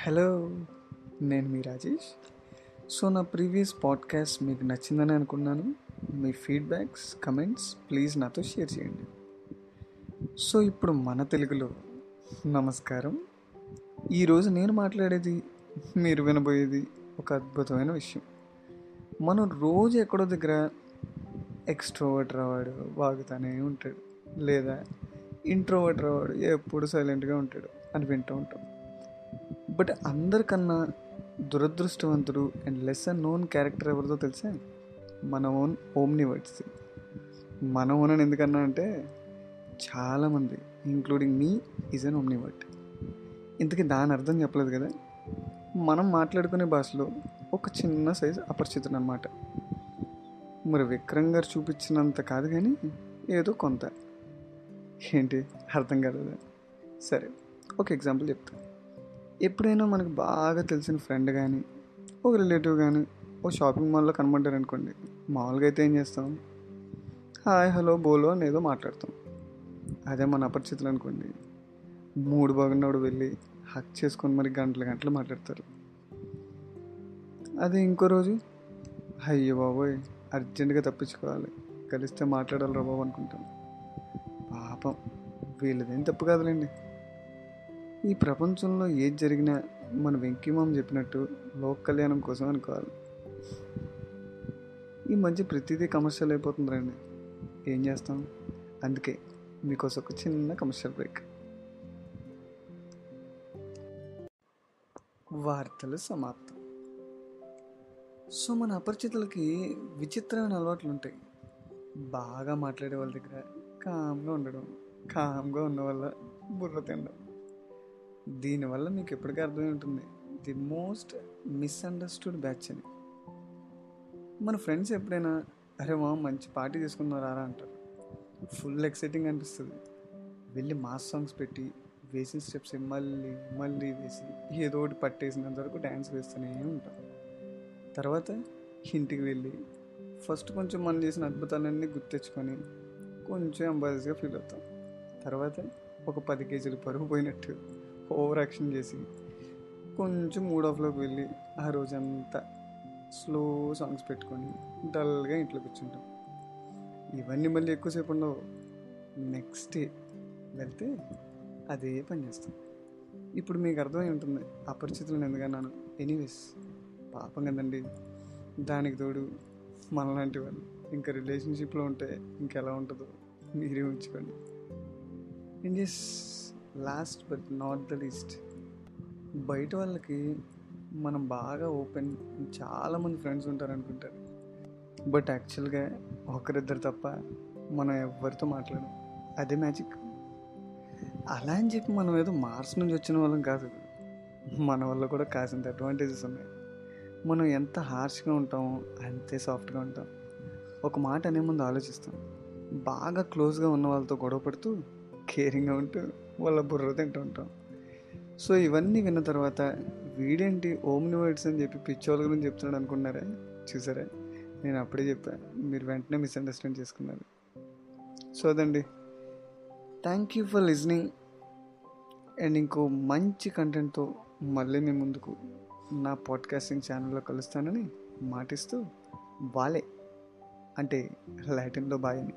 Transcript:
Hello నేను మీ Rajesh. So నా ప్రీవియస్ పాడ్కాస్ట్ మీకు నచ్చిందని అనుకున్నాను. మీ ఫీడ్బ్యాక్స్ కమెంట్స్ ప్లీజ్ నాతో షేర్ చేయండి. సో ఇప్పుడు మన తెలుగులో నమస్కారం. ఈరోజు నేను మాట్లాడేది మీరు వినబోయేది ఒక అద్భుతమైన విషయం. మనం రోజు ఎక్కడో దగ్గర ఎక్స్ట్రోవర్ట్ రావాడు వాగుతానే ఉంటాడు. లేదా ఇంట్రోవర్ట్ రావాడు ఎప్పుడు సైలెంట్గా ఉంటాడు అని వింటూ ఉంటాం. బట్ అందరికన్నా దురదృష్టవంతుడు and less unknown character ఎవరిదో తెలిసే? మన ఓన్ ఓమ్ని వర్డ్స్ మన ఓన్ అని ఎందుకన్నా అంటే చాలామంది including me is an omni word ఇంతకీ దాని అర్థం చెప్పలేదు కదా? మనం మాట్లాడుకునే భాషలో ఒక చిన్న సైజు అపరిచితుడు అనమాట మరి విక్రమ్ గారు చూపించినంత కాదు కానీ ఏదో కొంత. ఏంటి? అర్థం కాలేదా? సరే ఒక ఎగ్జాంపుల్ చెప్తాను ఎప్పుడైనా మనకు బాగా తెలిసిన ఫ్రెండ్ కానీ ఒక రిలేటివ్ కానీ ఓ షాపింగ్ మాల్లో కనబడ్డారు అనుకోండి మామూలుగా అయితే ఏం చేస్తాం? హాయ్ హలో బోలో అని ఏదో మాట్లాడతాం. అదే మన అపరిచితులు అనుకోండి. మూడు బాగున్నప్పుడు వెళ్ళి హక్ చేసుకొని మరి గంటలు గంటలు మాట్లాడతారు. అదే ఇంకో రోజు అయ్యో బాబోయ్ అర్జెంటుగా తప్పించుకోవాలి. కలిస్తే మాట్లాడాలి రా బాబు అనుకుంటాం. పాపం వీళ్ళదేం తప్పు కాదులేండి. ఈ ప్రపంచంలో ఏది జరిగినా మన వెంకీమామ చెప్పినట్టు లోక్ కళ్యాణం కోసం అనుకోవాలి ఈ మధ్య ప్రతిదీ కమర్షియల్ అయిపోతుంది రండి. ఏం చేస్తాం? అందుకే మీకోసం ఒక చిన్న కమర్షియల్ బ్రేక్ వార్తలు సమాప్తం. సో మన అపరిచితులకి విచిత్రమైన అలవాట్లు ఉంటాయి. బాగా మాట్లాడే వాళ్ళ దగ్గర కామ్గా ఉండడం కామ్గా ఉన్న వల్ల బుర్ర తినడం. దీనివల్ల మీకు ఎప్పటికీ అర్థమై ఉంటుంది. ది మోస్ట్ మిస్అండర్స్టూడ్ బ్యాచ్ అని. మన ఫ్రెండ్స్ ఎప్పుడైనా అరే మా మంచి పార్టీ తీసుకున్నారా అంటారు. ఫుల్ ఎక్సైటింగ్ అనిపిస్తుంది. వెళ్ళి మాస్ సాంగ్స్ పెట్టి వేసిన స్టెప్స్ మళ్ళీ మళ్ళీ వేసి ఏదో ఒకటి పట్టేసినంత వరకు డ్యాన్స్ వేస్తూనే ఉంటాం. తర్వాత ఇంటికి వెళ్ళి ఫస్ట్ కొంచెం మనం చేసిన అద్భుతాలన్నీ గుర్తెచ్చుకొని కొంచెం అంబాసిగా ఫీల్ అవుతాం. తర్వాత ఒక పది కేజీలు పరుగు పోయినట్టు. ఓవర్ యాక్షన్ చేసి కొంచెం మూడ్ ఆఫ్లోకి వెళ్ళి ఆ రోజంతా స్లో సాంగ్స్ పెట్టుకొని డల్గా ఇంట్లో కూర్చుంటాం. ఇవన్నీ మళ్ళీ ఎక్కువసేపు ఉండవు. నెక్స్ట్ డే వెళ్తే అదే పని చేస్తాం. ఇప్పుడు మీకు అర్థమై ఉంటుంది అపరిచితులను ఎందుకన్నాను ఎనీవేస్ పాపం కదండి. దానికి తోడు మనలాంటి వాళ్ళు ఇంకా రిలేషన్షిప్లో ఉంటే ఇంకెలా ఉంటుందో మీరే ఉంచుకోండి. And as last but not the least. బయట వాళ్ళకి మనం బాగా ఓపెన్ చాలామంది ఫ్రెండ్స్ ఉంటారు అనుకుంటారు బట్ యాక్చువల్గా ఒకరిద్దరు తప్ప మనం ఎవరితో మాట్లాడం అదే మ్యాజిక్. అలా అని చెప్పి మనం ఏదో మార్స్ నుంచి వచ్చిన వాళ్ళం కాదు. మన వల్ల కూడా కాసింత అడ్వాంటేజెస్ ఉన్నాయి. మనం ఎంత హార్ష్గా ఉంటామో అంతే సాఫ్ట్గా ఉంటాం. ఒక మాట అనే ముందు ఆలోచిస్తాం. బాగా క్లోజ్గా ఉన్న వాళ్ళతో గొడవ పడుతూ కేరింగ్గా ఉంటూ వాళ్ళ బుర్ర తింటుంటాం. సో ఇవన్నీ విన్న తర్వాత వీడేంటి ఓమ్నివర్డ్స్ అని చెప్పి పిచ్చోళ్ళ గురించి చెప్తున్నాడు అనుకున్నారా? చూసారా? నేను అప్పుడే చెప్పాను మీరు వెంటనే మిస్అండర్స్టాండ్ చేసుకున్నారు. సో అదండి. Thank you for listening. And ఇంకో మంచి కంటెంట్తో మళ్ళీ మీ ముందుకు నా పాడ్కాస్టింగ్ ఛానల్లో కలుస్తానని మాటిస్తూ బాలే అంటే లాటిన్లో బాయ్ అని.